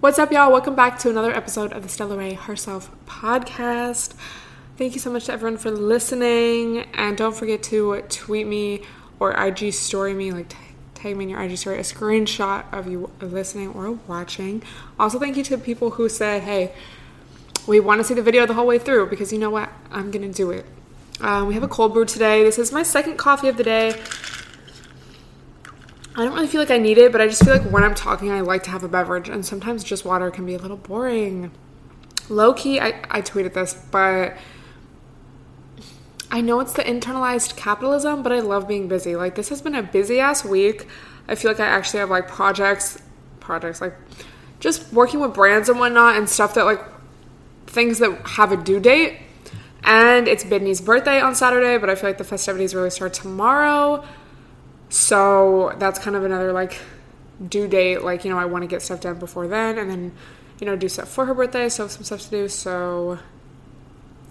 What's up, y'all? Welcome back to another episode of the Stella Rae Herself podcast. Thank you so much to everyone for listening. And don't forget to tweet me or IG story me, like tag me in your IG story, a screenshot of you listening or watching. Also, thank you to people who said, hey, we want to see the video the whole way through because you know what? I'm going to do it. Um, we have a cold brew today. This is my second coffee of the day. I don't really feel like I need it, but I just feel like when I'm talking, I like to have a beverage, and sometimes just water can be a little boring. Low key, I, I tweeted this, but I know it's the internalized capitalism, but I love being busy. Like, this has been a busy ass week. I feel like I actually have like projects, projects, like just working with brands and whatnot, and stuff that like things that have a due date. And it's Bidney's birthday on Saturday, but I feel like the festivities really start tomorrow. So that's kind of another like due date. Like, you know, I want to get stuff done before then and then, you know, do stuff for her birthday. So have some stuff to do. So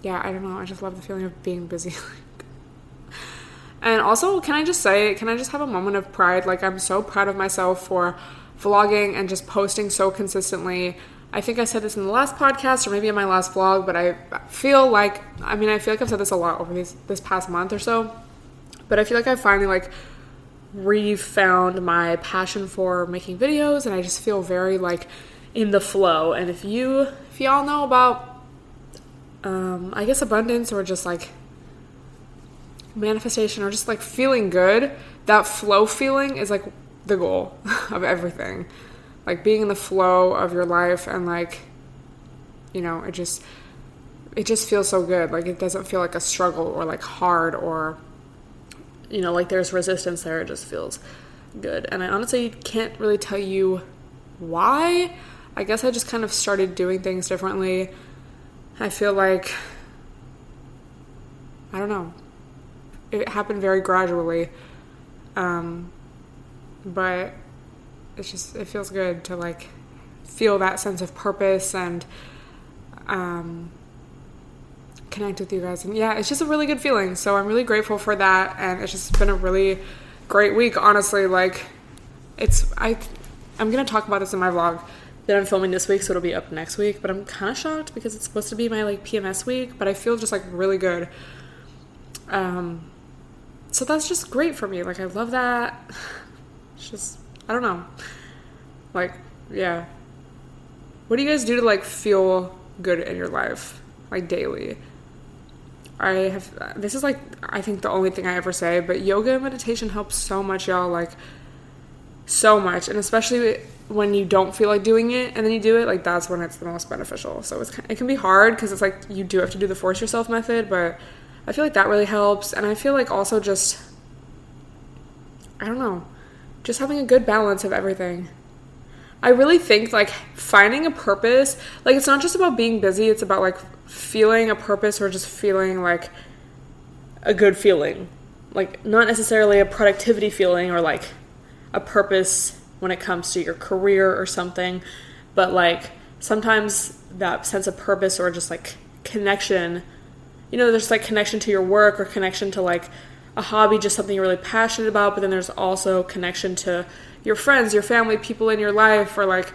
yeah, I don't know. I just love the feeling of being busy. and also, can I just say, can I just have a moment of pride? Like, I'm so proud of myself for vlogging and just posting so consistently. I think I said this in the last podcast or maybe in my last vlog, but I feel like I mean I feel like I've said this a lot over these this past month or so. But I feel like I finally like refound my passion for making videos and I just feel very like in the flow. And if you if y'all know about um I guess abundance or just like manifestation or just like feeling good, that flow feeling is like the goal of everything. Like being in the flow of your life and like you know, it just it just feels so good. Like it doesn't feel like a struggle or like hard or you know, like there's resistance there. It just feels good. And I honestly can't really tell you why. I guess I just kind of started doing things differently. I feel like, I don't know, it happened very gradually. Um, but it's just, it feels good to like feel that sense of purpose and, um, connect with you guys. And yeah, it's just a really good feeling. So I'm really grateful for that. And it's just been a really great week, honestly. Like, it's, I, I'm going to talk about this in my vlog that I'm filming this week, so it'll be up next week. But I'm kind of shocked because it's supposed to be my like PMS week, but I feel just like really good. Um, so that's just great for me. Like, I love that. It's just, I don't know. Like, yeah. What do you guys do to like feel good in your life, like daily? I have this is like I think the only thing I ever say, but yoga and meditation helps so much, y'all. Like so much, and especially when you don't feel like doing it and then you do it, like that's when it's the most beneficial. So it's it can be hard because it's like you do have to do the force yourself method, but I feel like that really helps, and I feel like also just I don't know, just having a good balance of everything. I really think like finding a purpose, like it's not just about being busy, it's about like feeling a purpose or just feeling like a good feeling. Like not necessarily a productivity feeling or like a purpose when it comes to your career or something, but like sometimes that sense of purpose or just like connection, you know, there's like connection to your work or connection to like a hobby, just something you're really passionate about, but then there's also connection to your friends, your family, people in your life, or like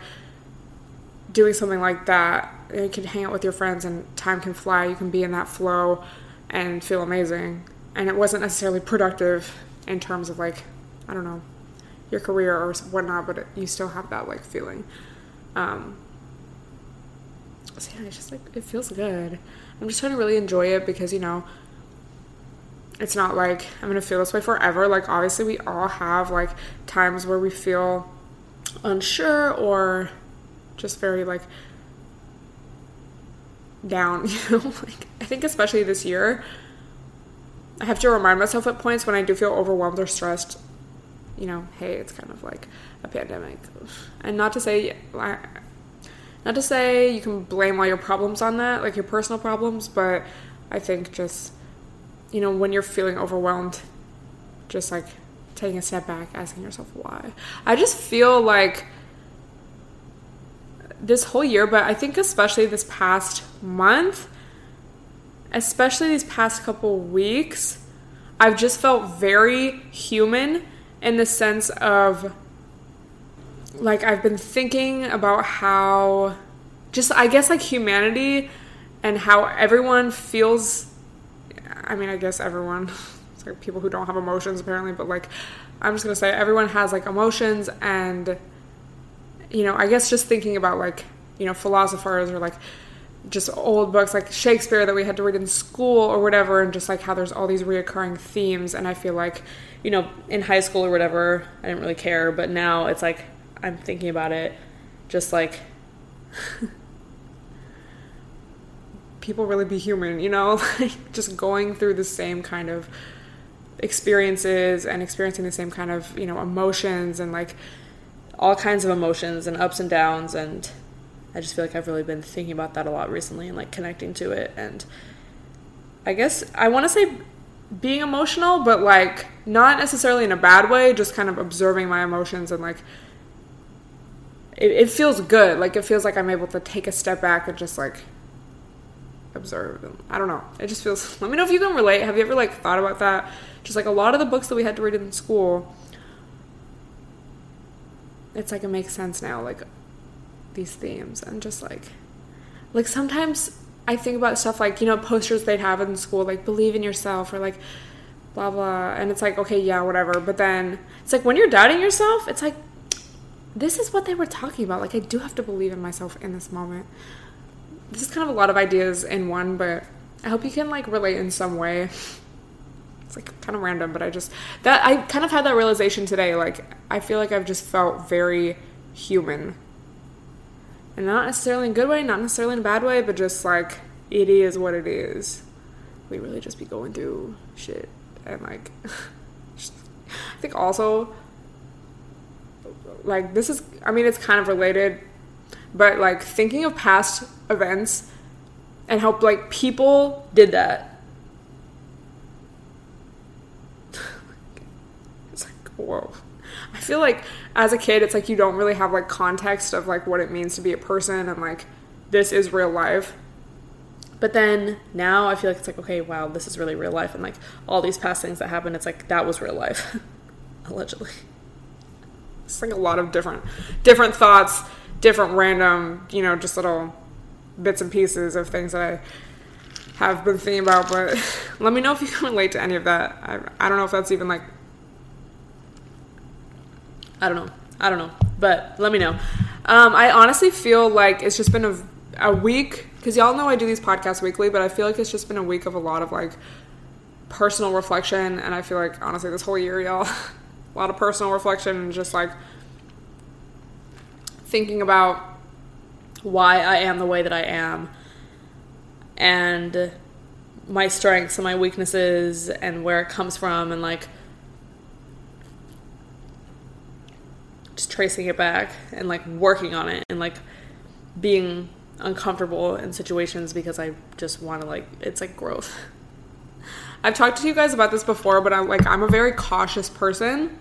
doing something like that. You can hang out with your friends and time can fly. You can be in that flow and feel amazing. And it wasn't necessarily productive in terms of like, I don't know, your career or whatnot, but it, you still have that like feeling. Um, so yeah, it's just like, it feels good. I'm just trying to really enjoy it because, you know, it's not like I'm gonna feel this way forever. Like, obviously, we all have like times where we feel unsure or just very like down, you know? like, I think, especially this year, I have to remind myself at points when I do feel overwhelmed or stressed, you know, hey, it's kind of like a pandemic. And not to say, not to say you can blame all your problems on that, like your personal problems, but I think just you know, when you're feeling overwhelmed, just like taking a step back, asking yourself why. I just feel like this whole year, but I think especially this past month, especially these past couple weeks, I've just felt very human in the sense of like I've been thinking about how just I guess like humanity and how everyone feels I mean, I guess everyone it's like people who don't have emotions apparently, but like I'm just to say everyone has like emotions and you know, I guess just thinking about like, you know, philosophers or like just old books like Shakespeare that we had to read in school or whatever, and just like how there's all these reoccurring themes. And I feel like, you know, in high school or whatever, I didn't really care, but now it's like I'm thinking about it, just like people really be human, you know, like just going through the same kind of experiences and experiencing the same kind of, you know, emotions and like all kinds of emotions and ups and downs and I just feel like I've really been thinking about that a lot recently and like connecting to it. And I guess I want to say being emotional, but like not necessarily in a bad way, just kind of observing my emotions and like it, it feels good. Like it feels like I'm able to take a step back and just like observe. And I don't know. It just feels. Let me know if you can relate. Have you ever like thought about that? Just like a lot of the books that we had to read in school. It's like it makes sense now. Like these themes and just like like sometimes I think about stuff like, you know, posters they'd have in school, like believe in yourself or like blah blah and it's like, okay, yeah, whatever. But then it's like when you're doubting yourself, it's like this is what they were talking about. Like I do have to believe in myself in this moment. This is kind of a lot of ideas in one, but I hope you can like relate in some way. It's like kind of random, but I just that I kind of had that realization today. Like I feel like I've just felt very human and not necessarily in a good way, not necessarily in a bad way, but just like it is what it is. We really just be going through shit and like I think also like this is I mean it's kind of related, but like thinking of past events and how like people did that. it's like whoa. I feel like as a kid, it's like you don't really have like context of like what it means to be a person and like this is real life. But then now I feel like it's like, okay, wow, this is really real life. And like all these past things that happened, it's like that was real life, allegedly. It's like a lot of different, different thoughts, different random, you know, just little bits and pieces of things that I have been thinking about. But let me know if you can relate to any of that. I, I don't know if that's even like I don't know. I don't know. But let me know. Um, I honestly feel like it's just been a, a week, because y'all know I do these podcasts weekly, but I feel like it's just been a week of a lot of like personal reflection. And I feel like, honestly, this whole year, y'all, a lot of personal reflection and just like thinking about why I am the way that I am and my strengths and my weaknesses and where it comes from and like just tracing it back and like working on it and like being uncomfortable in situations because I just want to like it's like growth. I've talked to you guys about this before, but I'm like I'm a very cautious person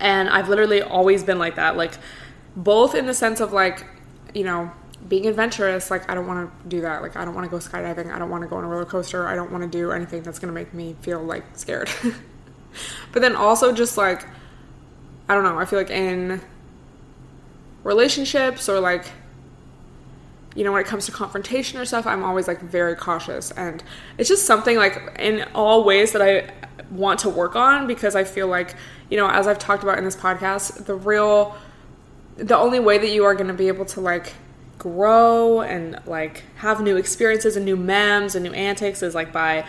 and I've literally always been like that like both in the sense of like you know being adventurous like I don't want to do that. Like I don't want to go skydiving. I don't want to go on a roller coaster. I don't want to do anything that's going to make me feel like scared. But then also just like I don't know, I feel like in relationships or like you know when it comes to confrontation or stuff i'm always like very cautious. And it's just something like in all ways that i want to work on because i feel like you know as i've talked about in this podcast the real the only way that you are going to be able to like grow and like have new experiences and new memes and new antics is like by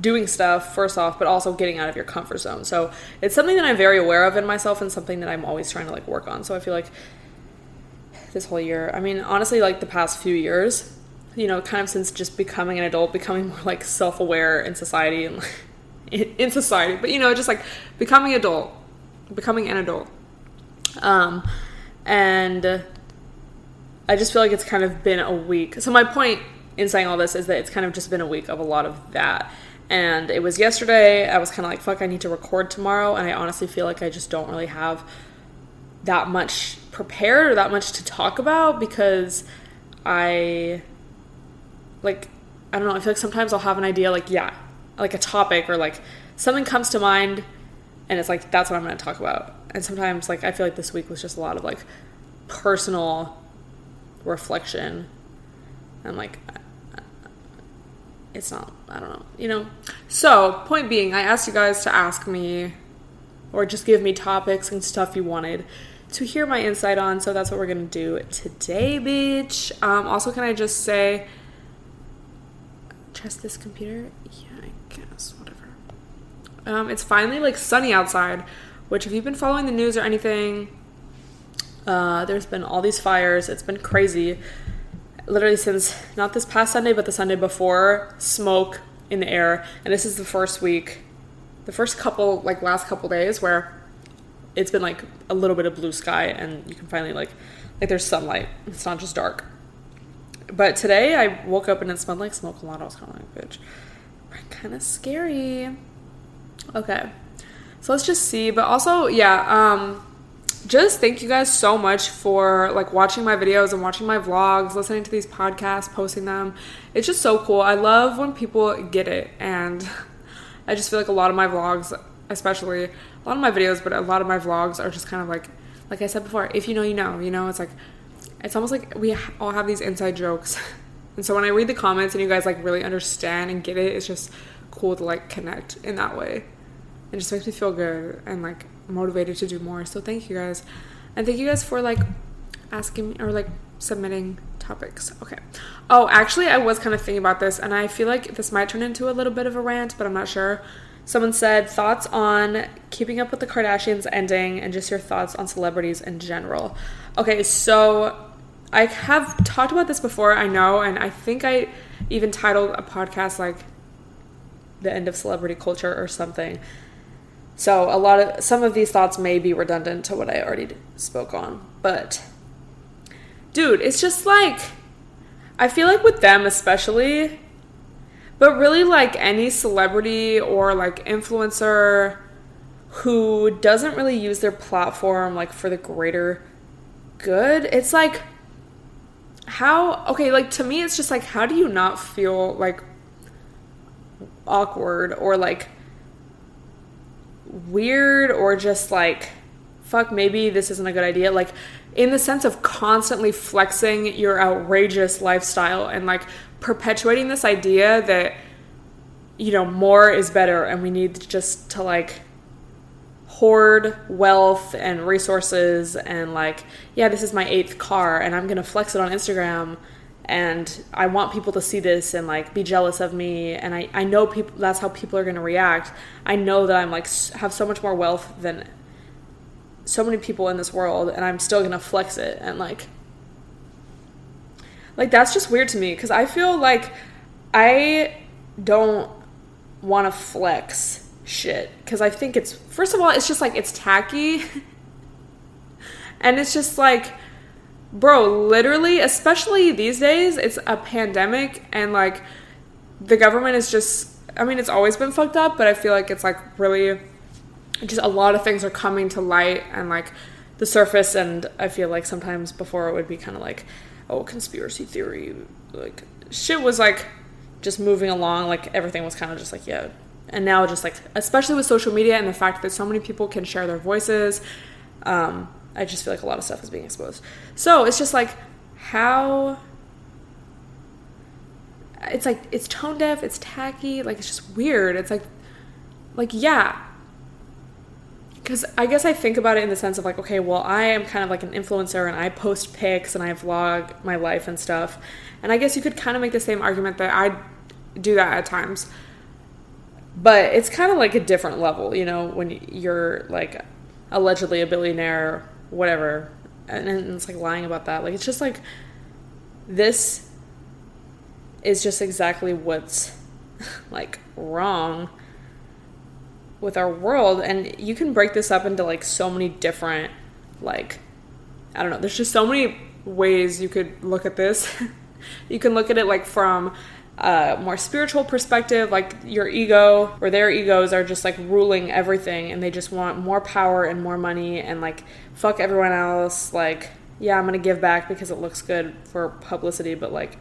doing stuff first off but also getting out of your comfort zone. So it's something that i'm very aware of in myself and something that i'm always trying to like work on. So i feel like this whole year i mean honestly like the past few years you know kind of since just becoming an adult becoming more like self-aware in society and like, in society but you know just like becoming adult becoming an adult um and i just feel like it's kind of been a week so my point in saying all this is that it's kind of just been a week of a lot of that and it was yesterday. I was kind of like, fuck, I need to record tomorrow. And I honestly feel like I just don't really have that much prepared or that much to talk about because I, like, I don't know. I feel like sometimes I'll have an idea, like, yeah, like a topic or like something comes to mind and it's like, that's what I'm going to talk about. And sometimes, like, I feel like this week was just a lot of like personal reflection. And like it's not i don't know you know? So point being i asked you guys to ask me or just give me topics and stuff you wanted to hear my insight on. So that's what we're gonna do today bitch. Um, also can i just say trust this computer? Yeah i guess whatever. Um, it's finally like sunny outside which if you've been following the news or anything uh, there's been all these fires it's been crazy literally since not this past Sunday, but the Sunday before, smoke in the air. And this is the first week, the first couple, like last couple days where it's been like a little bit of blue sky and you can finally like, like there's sunlight. It's not just dark. But today I woke up and it smelled like smoke a lot. I was kind of like, bitch, kind of scary. Okay. So let's just see. But also, yeah, um, just thank you guys so much for like watching my videos and watching my vlogs, listening to these podcasts, posting them. It's just so cool. I love when people get it and I just feel like a lot of my vlogs, especially a lot of my videos, but a lot of my vlogs are just kind of like like I said before, if you know you know, you know, it's like it's almost like we all have these inside jokes. And so when I read the comments and you guys like really understand and get it, it's just cool to like connect in that way. It just makes me feel good and like motivated to do more. So thank you guys. And thank you guys for like asking me or like submitting topics. Okay. Oh, actually, I was kind of thinking about this and I feel like this might turn into a little bit of a rant, but I'm not sure. Someone said thoughts on keeping up with the Kardashians ending and just your thoughts on celebrities in general. Okay, so I have talked about this before, I know, and I think I even titled a podcast like The End of Celebrity Culture or something. So a lot of some of these thoughts may be redundant to what I already spoke on, but dude, it's just like I feel like with them especially, but really like any celebrity or like influencer who doesn't really use their platform like for the greater good, it's like how okay, like to me it's just like how do you not feel like awkward or like weird or just like fuck maybe this isn't a good idea. Like in the sense of constantly flexing your outrageous lifestyle and like perpetuating this idea that you know more is better and we need just to like hoard wealth and resources and like yeah this is my eighth car and i'm gonna flex it on instagram and I want people to see this and like be jealous of me and I, I know people that's how people are going to react. I know that I'm like have so much more wealth than so many people in this world and I'm still going to flex it and like like that's just weird to me cuz I feel like I don't want to flex shit cuz I think it's first of all it's just like it's tacky and it's just like bro, literally, especially these days, it's a pandemic and like the government is just I mean, it's always been fucked up, but I feel like it's like really just a lot of things are coming to light and like the surface and I feel like sometimes before it would be kind of like oh, conspiracy theory like shit was like just moving along like everything was kind of just like yeah. And now just like especially with social media and the fact that so many people can share their voices um, I just feel like a lot of stuff is being exposed. So it's just like how it's like it's tone deaf, it's tacky, like it's just weird. It's like like yeah. Cuz I guess I think about it in the sense of like okay, well, I am kind of like an influencer and I post pics and I vlog my life and stuff. And I guess you could kind of make the same argument that I do that at times. But it's kind of like a different level, you know, when you're like allegedly a billionaire whatever. And, and it's like lying about that. Like, it's just like, this is just exactly what's like wrong with our world. And you can break this up into like so many different, like, I don't know, there's just so many ways you could look at this. you can look at it like from a more spiritual perspective, like your ego or their egos are just like ruling everything and they just want more power and more money and like fuck everyone else. Like, yeah, I'm gonna give back because it looks good for publicity, but like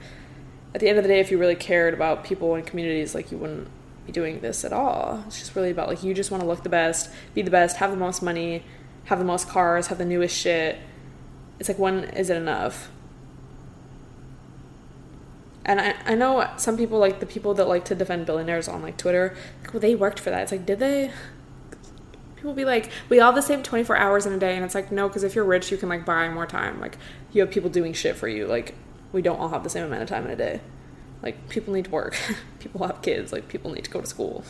at the end of the day, if you really cared about people and communities, like you wouldn't be doing this at all. It's just really about like you just want to look the best, be the best, have the most money, have the most cars, have the newest shit. It's like when is it enough? And I, I know some people like the people that like to defend billionaires on like Twitter, like, well, they worked for that. It's like, did they? People be like, we all have the same 24 hours in a day. And it's like, no, because if you're rich, you can like buy more time. Like, you have people doing shit for you. Like, we don't all have the same amount of time in a day. Like, people need to work. people have kids. Like, people need to go to school.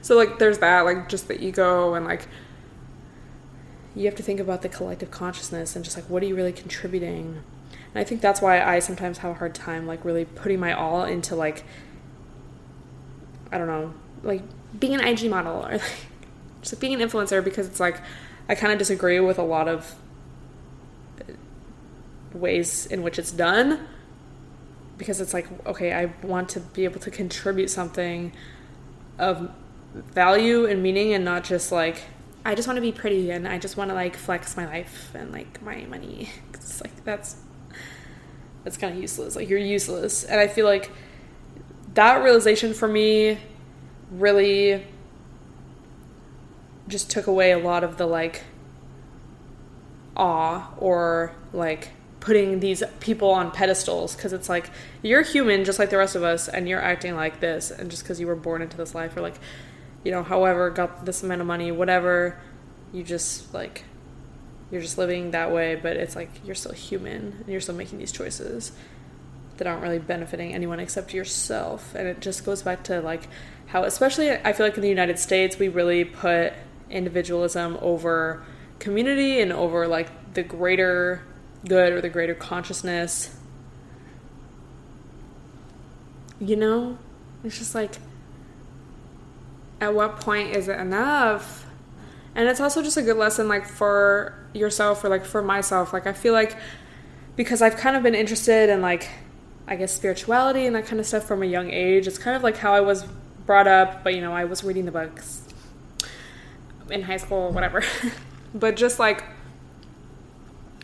So, like, there's that, like, just the ego and like, you have to think about the collective consciousness and just like, what are you really contributing? And I think that's why I sometimes have a hard time like really putting my all into like I don't know, like being an IG model or like just being an influencer because it's like I kind of disagree with a lot of ways in which it's done because it's like okay, I want to be able to contribute something of value and meaning and not just like I just want to be pretty and I just want to like flex my life and like my money. It's like that's that's kind of useless. Like you're useless. And I feel like that realization for me really just took away a lot of the like awe or like putting these people on pedestals because it's like you're human just like the rest of us and you're acting like this and just because you were born into this life or like you know however got this amount of money whatever you just like you're just living that way, but it's like you're still human and you're still making these choices that aren't really benefiting anyone except yourself. And it just goes back to like how, especially I feel like in the United States, we really put individualism over community and over like the greater good or the greater consciousness. You know, it's just like, at what point is it enough? And it's also just a good lesson, like for yourself or like for myself. Like i feel like because i've kind of been interested in like i guess spirituality and that kind of stuff from a young age it's kind of like how i was brought up but you know i was reading the books in high school whatever. But just like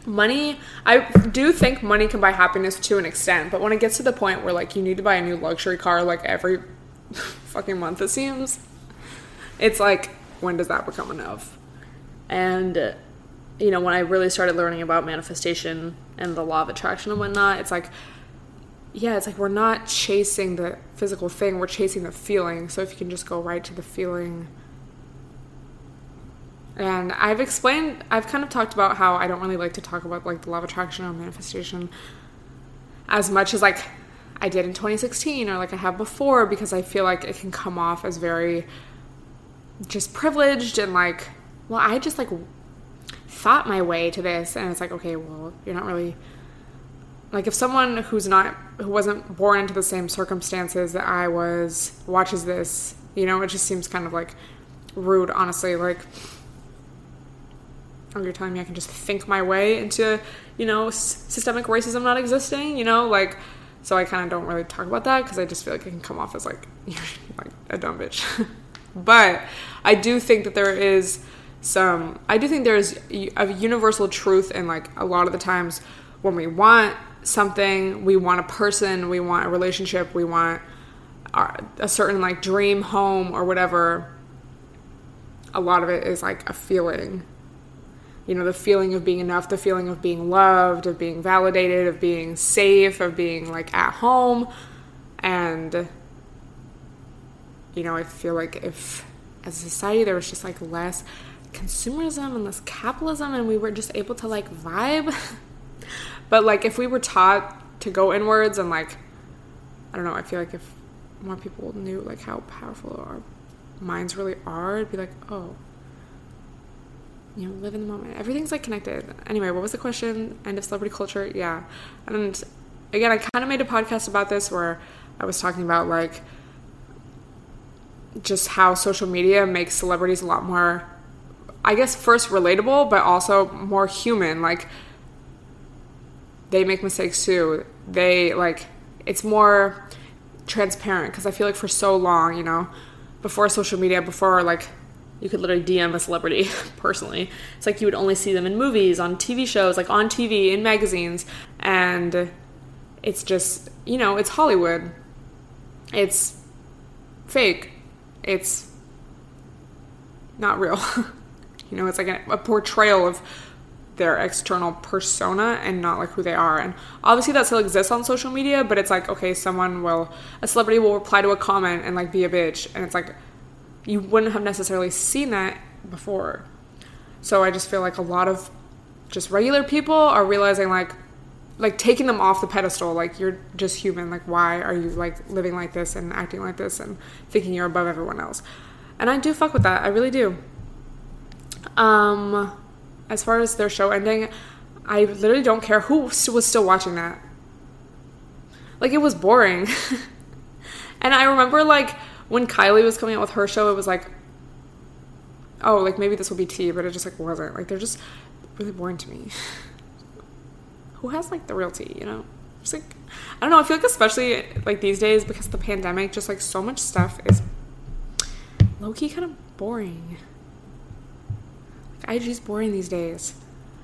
money i do think money can buy happiness to an extent but when it gets to the point where like you need to buy a new luxury car like every fucking month it seems it's like when does that become enough and you know, when I really started learning about manifestation and the law of attraction and whatnot, it's like, yeah, it's like we're not chasing the physical thing, we're chasing the feeling. So if you can just go right to the feeling. And I've explained, I've kind of talked about how I don't really like to talk about like the law of attraction or manifestation as much as like I did in 2016 or like I have before because I feel like it can come off as very just privileged and like, well, I just like thought my way to this and it's like okay well you're not really like if someone who's not who wasn't born into the same circumstances that I was watches this you know it just seems kind of like rude honestly like oh you're telling me I can just think my way into you know s- systemic racism not existing you know like so I kind of don't really talk about that because I just feel like it can come off as like like a dumb bitch but I do think that there is some i do think there's a universal truth and like a lot of the times when we want something we want a person we want a relationship we want a certain like dream home or whatever a lot of it is like a feeling. You know the feeling of being enough the feeling of being loved of being validated of being safe of being like at home. And you know i feel like if as a society there was just like less consumerism and less capitalism and we were just able to like vibe. But like if we were taught to go inwards and like i don't know i feel like if more people knew like how powerful our minds really are it'd be like oh you know live in the moment. Everything's like connected. Anyway what was the question? End of celebrity culture? Yeah. And again i kind of made a podcast about this where i was talking about like just how social media makes celebrities a lot more I guess first relatable, but also more human. Like they make mistakes too. They like it's more transparent because I feel like for so long, you know, before social media, before like you could literally DM a celebrity personally. It's like you would only see them in movies, on TV shows, like on TV, in magazines, and it's just, you know, it's Hollywood. It's fake. It's not real. You know, it's like a, a portrayal of their external persona and not like who they are. And obviously that still exists on social media, but it's like, okay, someone will, a celebrity will reply to a comment and like be a bitch. And it's like, you wouldn't have necessarily seen that before. So I just feel like a lot of just regular people are realizing like, like taking them off the pedestal like you're just human like why are you like living like this and acting like this and thinking you're above everyone else and i do fuck with that i really do um as far as their show ending, I literally don't care who was still watching that. Like it was boring. and I remember like when Kylie was coming out with her show, it was like, oh, like maybe this will be tea, but it just like wasn't. Like they're just really boring to me. who has like the real tea, you know? Just like I don't know. I feel like especially like these days because of the pandemic, just like so much stuff is low key kind of boring. Like IG's boring these days.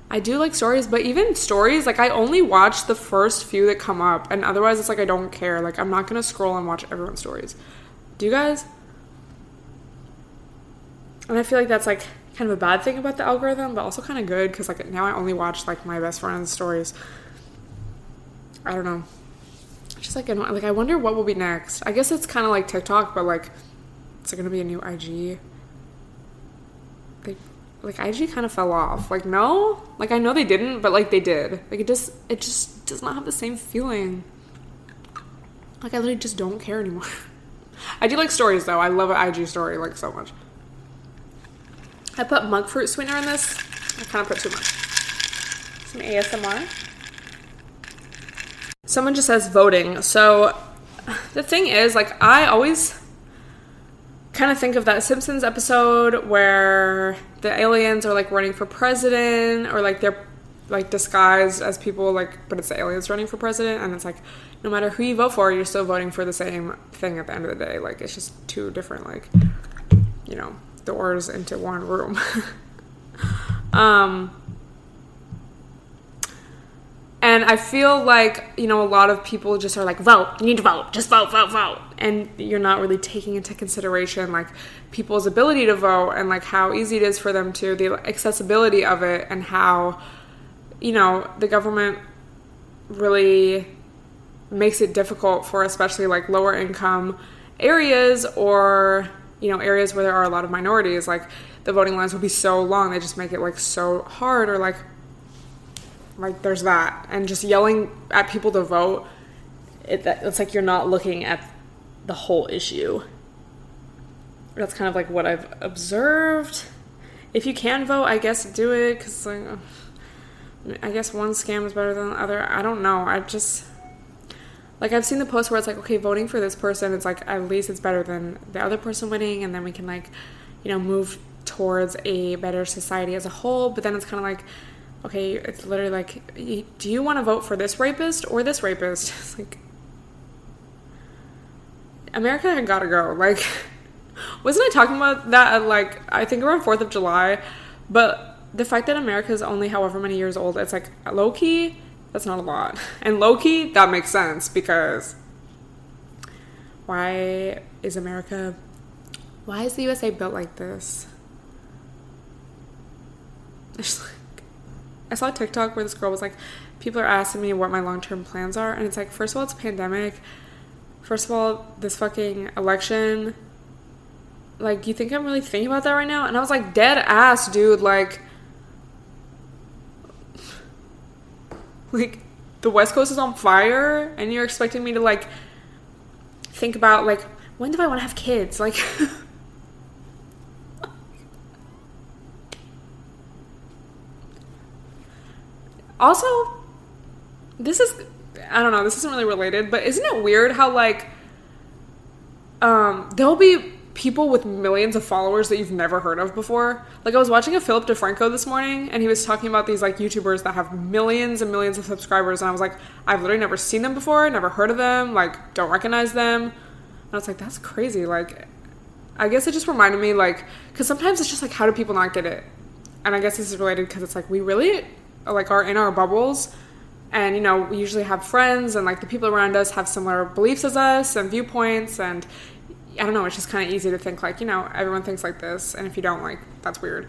I do like stories, but even stories, like I only watch the first few that come up, and otherwise it's like I don't care. Like I'm not gonna scroll and watch everyone's stories. Do you guys? And I feel like that's like kind of a bad thing about the algorithm, but also kind of good because like now I only watch like my best friend's stories. I don't know. Just like like I wonder what will be next. I guess it's kind of like TikTok, but like it's gonna be a new IG like IG kind of fell off. Like no, like I know they didn't, but like they did. Like it just it just does not have the same feeling. Like I literally just don't care anymore. I do like stories though. I love an IG story like so much. I put monk fruit sweetener in this. I kind of put too much. Some ASMR. Someone just says voting. So the thing is, like I always kind of think of that Simpsons episode where the aliens are like running for president or like they're like disguised as people like but it's the aliens running for president and it's like no matter who you vote for you're still voting for the same thing at the end of the day like it's just two different like you know doors into one room um and I feel like, you know, a lot of people just are like, vote, you need to vote, just vote, vote, vote. And you're not really taking into consideration like people's ability to vote and like how easy it is for them to, the accessibility of it, and how, you know, the government really makes it difficult for especially like lower income areas or, you know, areas where there are a lot of minorities. Like the voting lines will be so long, they just make it like so hard or like like there's that, and just yelling at people to vote. It, it's like you're not looking at the whole issue. That's kind of like what I've observed. If you can vote, I guess do it because like, I guess one scam is better than the other. I don't know. I just like I've seen the post where it's like, okay, voting for this person, it's like at least it's better than the other person winning, and then we can like, you know, move towards a better society as a whole. But then it's kind of like, okay, it's literally like, do you want to vote for this rapist or this rapist? It's like, America had got to go. Like, wasn't I talking about that at like, I think around 4th of July? But the fact that America is only however many years old, it's like low key, that's not a lot. And low key, that makes sense because why is America, why is the USA built like this? I saw a TikTok where this girl was like, people are asking me what my long term plans are. And it's like, first of all, it's pandemic. First of all, this fucking election. Like, you think I'm really thinking about that right now? And I was like, dead ass, dude. Like, like, the West Coast is on fire, and you're expecting me to, like, think about, like, when do I want to have kids? Like, Also, this is I don't know, this isn't really related, but isn't it weird how like um there'll be people with millions of followers that you've never heard of before. Like I was watching a Philip DeFranco this morning and he was talking about these like YouTubers that have millions and millions of subscribers and I was like, I've literally never seen them before, never heard of them, like don't recognize them. And I was like, that's crazy. Like I guess it just reminded me like cuz sometimes it's just like how do people not get it? And I guess this is related cuz it's like we really like are in our bubbles and you know we usually have friends and like the people around us have similar beliefs as us and viewpoints and i don't know it's just kind of easy to think like you know everyone thinks like this and if you don't like that's weird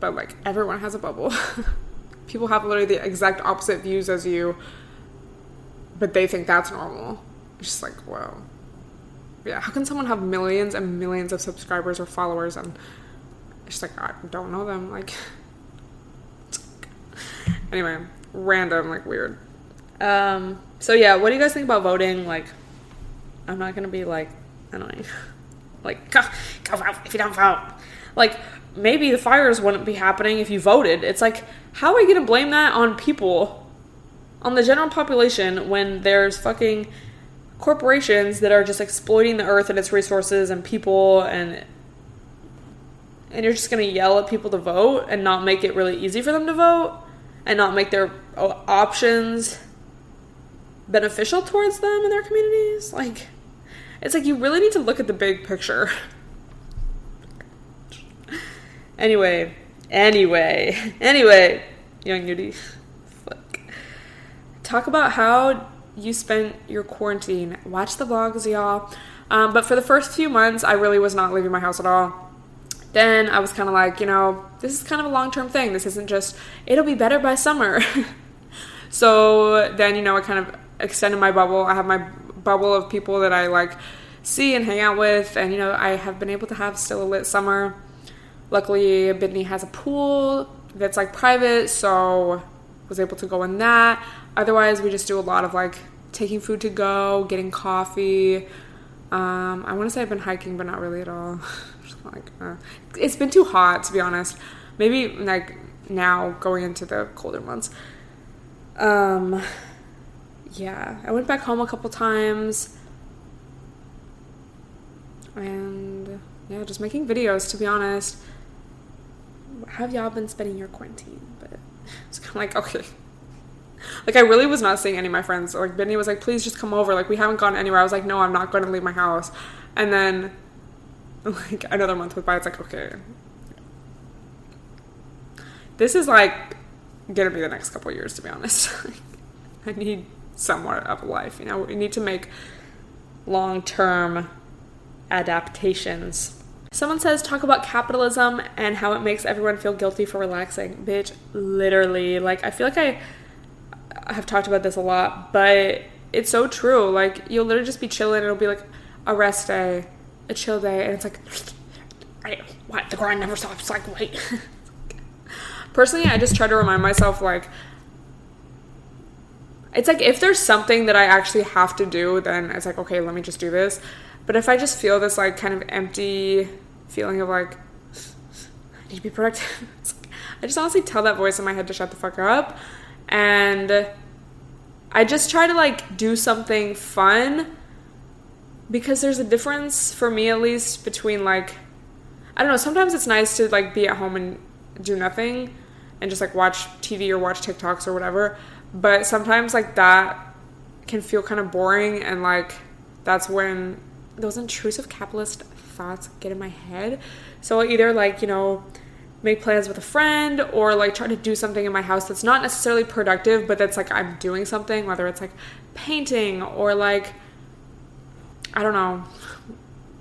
but like everyone has a bubble. People have literally the exact opposite views as you, but they think that's normal. It's just like, whoa. Yeah, how can someone have millions and millions of subscribers or followers and it's just like I don't know them like anyway, random like weird. Um so yeah, what do you guys think about voting? Like I'm not gonna be like annoying. like go, go vote if you don't vote. Like maybe the fires wouldn't be happening if you voted. It's like how are we gonna blame that on people? On the general population when there's fucking corporations that are just exploiting the earth and its resources and people and and you're just going to yell at people to vote and not make it really easy for them to vote and not make their options beneficial towards them and their communities like it's like you really need to look at the big picture anyway anyway anyway young nudie fuck talk about how you spent your quarantine. Watch the vlogs, y'all. Um, but for the first few months, I really was not leaving my house at all. Then I was kind of like, you know, this is kind of a long term thing. This isn't just, it'll be better by summer. so then, you know, I kind of extended my bubble. I have my bubble of people that I like see and hang out with. And, you know, I have been able to have still a lit summer. Luckily, Bidney has a pool that's like private, so was able to go in that. Otherwise, we just do a lot of like taking food to go, getting coffee. Um, I want to say I've been hiking, but not really at all. like, uh, it's been too hot to be honest. Maybe like now going into the colder months. Um, yeah, I went back home a couple times, and yeah, just making videos. To be honest, have y'all been spending your quarantine? But it's kind of like okay, like I really was not seeing any of my friends. Like Bidney was like, please just come over. Like we haven't gone anywhere. I was like, no, I'm not going to leave my house. And then like another month went by. It's like, okay. This is like gonna be the next couple years to be honest. I need somewhat of life, you know. We need to make long term adaptations. Someone says talk about capitalism and how it makes everyone feel guilty for relaxing. Bitch, literally. Like I feel like I have talked about this a lot, but it's so true. Like you'll literally just be chilling, it'll be like a rest day, a chill day, and it's like, I, what? The grind never stops. Like wait. Personally, I just try to remind myself like. It's like if there's something that I actually have to do, then it's like okay, let me just do this. But if I just feel this like kind of empty feeling of like I need to be productive, I just honestly tell that voice in my head to shut the fuck up and I just try to like do something fun because there's a difference for me at least between like I don't know, sometimes it's nice to like be at home and do nothing and just like watch TV or watch TikToks or whatever, but sometimes like that can feel kind of boring and like that's when those intrusive capitalist thoughts get in my head. So I'll either like, you know, make plans with a friend or like try to do something in my house that's not necessarily productive but that's like I'm doing something whether it's like painting or like I don't know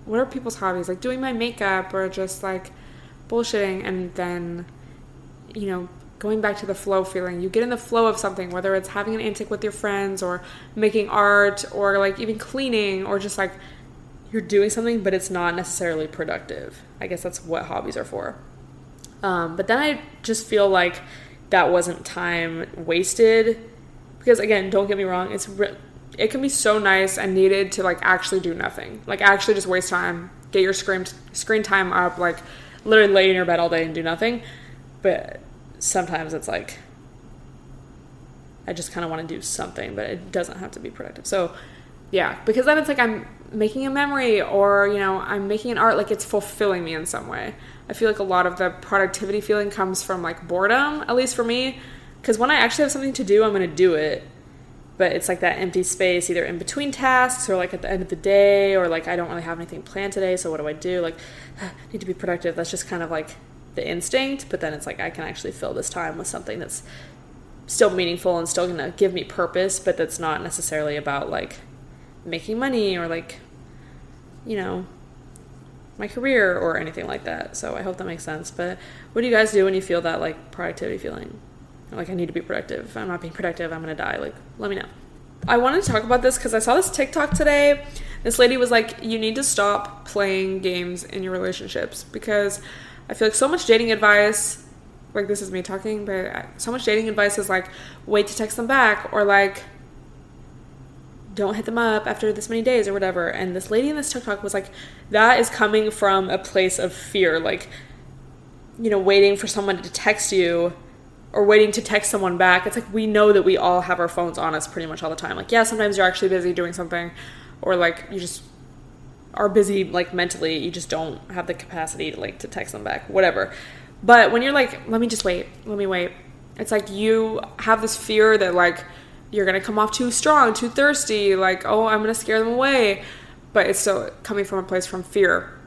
what are people's hobbies like doing my makeup or just like bullshitting and then you know going back to the flow feeling. You get in the flow of something whether it's having an antic with your friends or making art or like even cleaning or just like you're doing something but it's not necessarily productive. I guess that's what hobbies are for. Um, but then I just feel like that wasn't time wasted because again, don't get me wrong, it's re- it can be so nice and needed to like actually do nothing, like actually just waste time, get your screen screen time up, like literally lay in your bed all day and do nothing. But sometimes it's like I just kind of want to do something, but it doesn't have to be productive. So yeah, because then it's like I'm making a memory or you know I'm making an art, like it's fulfilling me in some way. I feel like a lot of the productivity feeling comes from like boredom, at least for me. Because when I actually have something to do, I'm going to do it. But it's like that empty space, either in between tasks or like at the end of the day, or like I don't really have anything planned today, so what do I do? Like, I need to be productive. That's just kind of like the instinct. But then it's like I can actually fill this time with something that's still meaningful and still to give me purpose, but that's not necessarily about like making money or like, you know, my career or anything like that. So I hope that makes sense. But what do you guys do when you feel that like productivity feeling? Like I need to be productive. If I'm not being productive, I'm gonna die. Like let me know. I wanted to talk about this because I saw this TikTok today. This lady was like, you need to stop playing games in your relationships because I feel like so much dating advice, like this is me talking, but so much dating advice is like, wait to text them back or like, don't hit them up after this many days or whatever. And this lady in this TikTok was like, that is coming from a place of fear. Like, you know, waiting for someone to text you or waiting to text someone back. It's like we know that we all have our phones on us pretty much all the time. Like, yeah, sometimes you're actually busy doing something, or like you just are busy like mentally. You just don't have the capacity to like to text them back, whatever. But when you're like, let me just wait, let me wait. It's like you have this fear that like you're gonna come off too strong, too thirsty. Like, oh, I'm gonna scare them away. But it's still coming from a place from fear.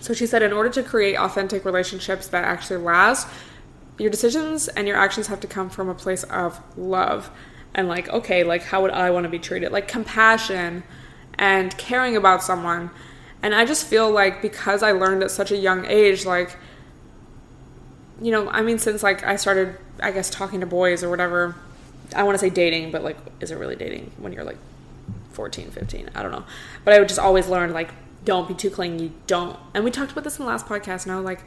So she said, in order to create authentic relationships that actually last, your decisions and your actions have to come from a place of love and like okay like how would i want to be treated like compassion and caring about someone and i just feel like because i learned at such a young age like you know i mean since like i started i guess talking to boys or whatever i want to say dating but like is it really dating when you're like 14 15 i don't know but i would just always learn like don't be too clingy don't and we talked about this in the last podcast now like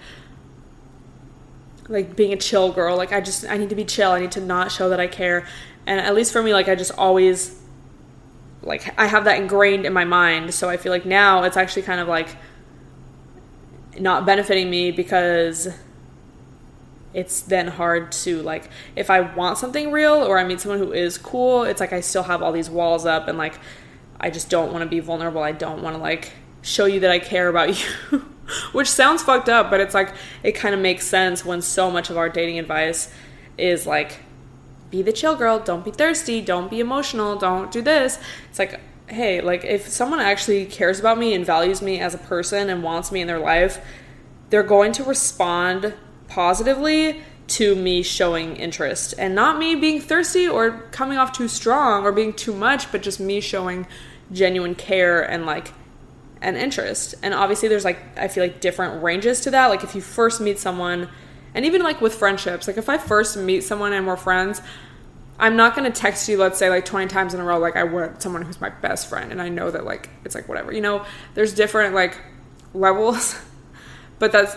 like being a chill girl. Like I just I need to be chill. I need to not show that I care. And at least for me, like I just always like I have that ingrained in my mind. So I feel like now it's actually kind of like not benefiting me because it's then hard to like if I want something real or I meet someone who is cool, it's like I still have all these walls up and like I just don't want to be vulnerable. I don't want to like show you that I care about you. which sounds fucked up, but it's like it kind of makes sense when so much of our dating advice is like be the chill girl, don't be thirsty, don't be emotional, don't do this. It's like hey, like if someone actually cares about me and values me as a person and wants me in their life, they're going to respond positively to me showing interest and not me being thirsty or coming off too strong or being too much, but just me showing genuine care and like an interest. And obviously, there's like, I feel like different ranges to that. Like, if you first meet someone, and even like with friendships, like if I first meet someone and we're friends, I'm not gonna text you, let's say, like 20 times in a row, like I would someone who's my best friend. And I know that, like, it's like whatever. You know, there's different, like, levels. but that's,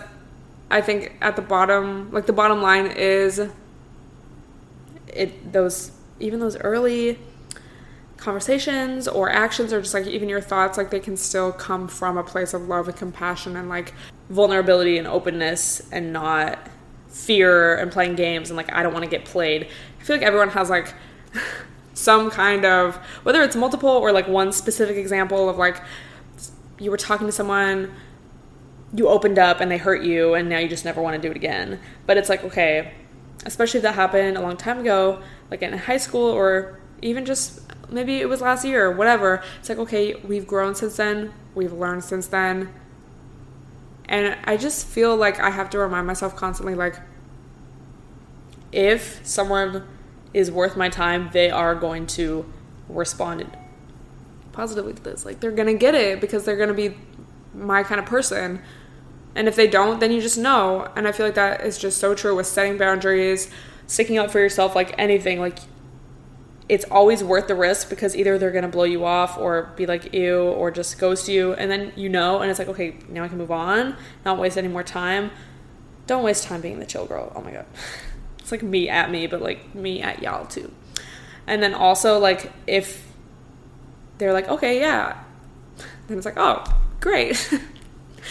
I think, at the bottom, like, the bottom line is it, those, even those early, conversations or actions or just like even your thoughts like they can still come from a place of love and compassion and like vulnerability and openness and not fear and playing games and like I don't want to get played. I feel like everyone has like some kind of whether it's multiple or like one specific example of like you were talking to someone you opened up and they hurt you and now you just never want to do it again. But it's like okay, especially if that happened a long time ago like in high school or even just maybe it was last year or whatever. It's like, okay, we've grown since then, we've learned since then. And I just feel like I have to remind myself constantly like, if someone is worth my time, they are going to respond positively to this. Like, they're going to get it because they're going to be my kind of person. And if they don't, then you just know. And I feel like that is just so true with setting boundaries, sticking up for yourself, like anything. Like, it's always worth the risk because either they're gonna blow you off or be like ew or just ghost you. And then you know and it's like okay now I can move on not waste any more time. Don't waste time being the chill girl. Oh my god. It's like me at me but like me at y'all too. And then also like if they're like okay yeah then it's like oh great.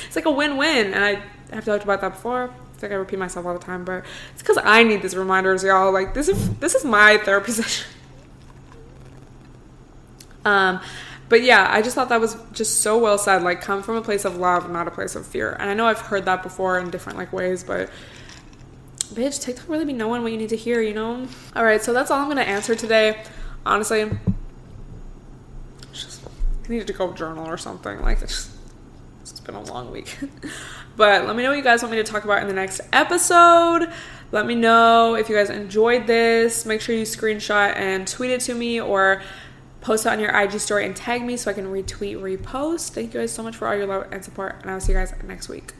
It's like a win-win. And I have talked about that before. It's like I repeat myself all the time, but it's because I need these reminders, y'all. Like this is this is my therapy session. Um, but yeah, I just thought that was just so well said. Like, come from a place of love, not a place of fear. And I know I've heard that before in different like ways, but bitch, TikTok really be knowing what you need to hear, you know? All right, so that's all I'm gonna answer today. Honestly, just I needed to go journal or something. Like, it's, it's been a long week. but let me know what you guys want me to talk about in the next episode. Let me know if you guys enjoyed this. Make sure you screenshot and tweet it to me or post it on your IG story and tag me so I can retweet, repost. Thank you guys so much for all your love and support, and I'll see you guys next week.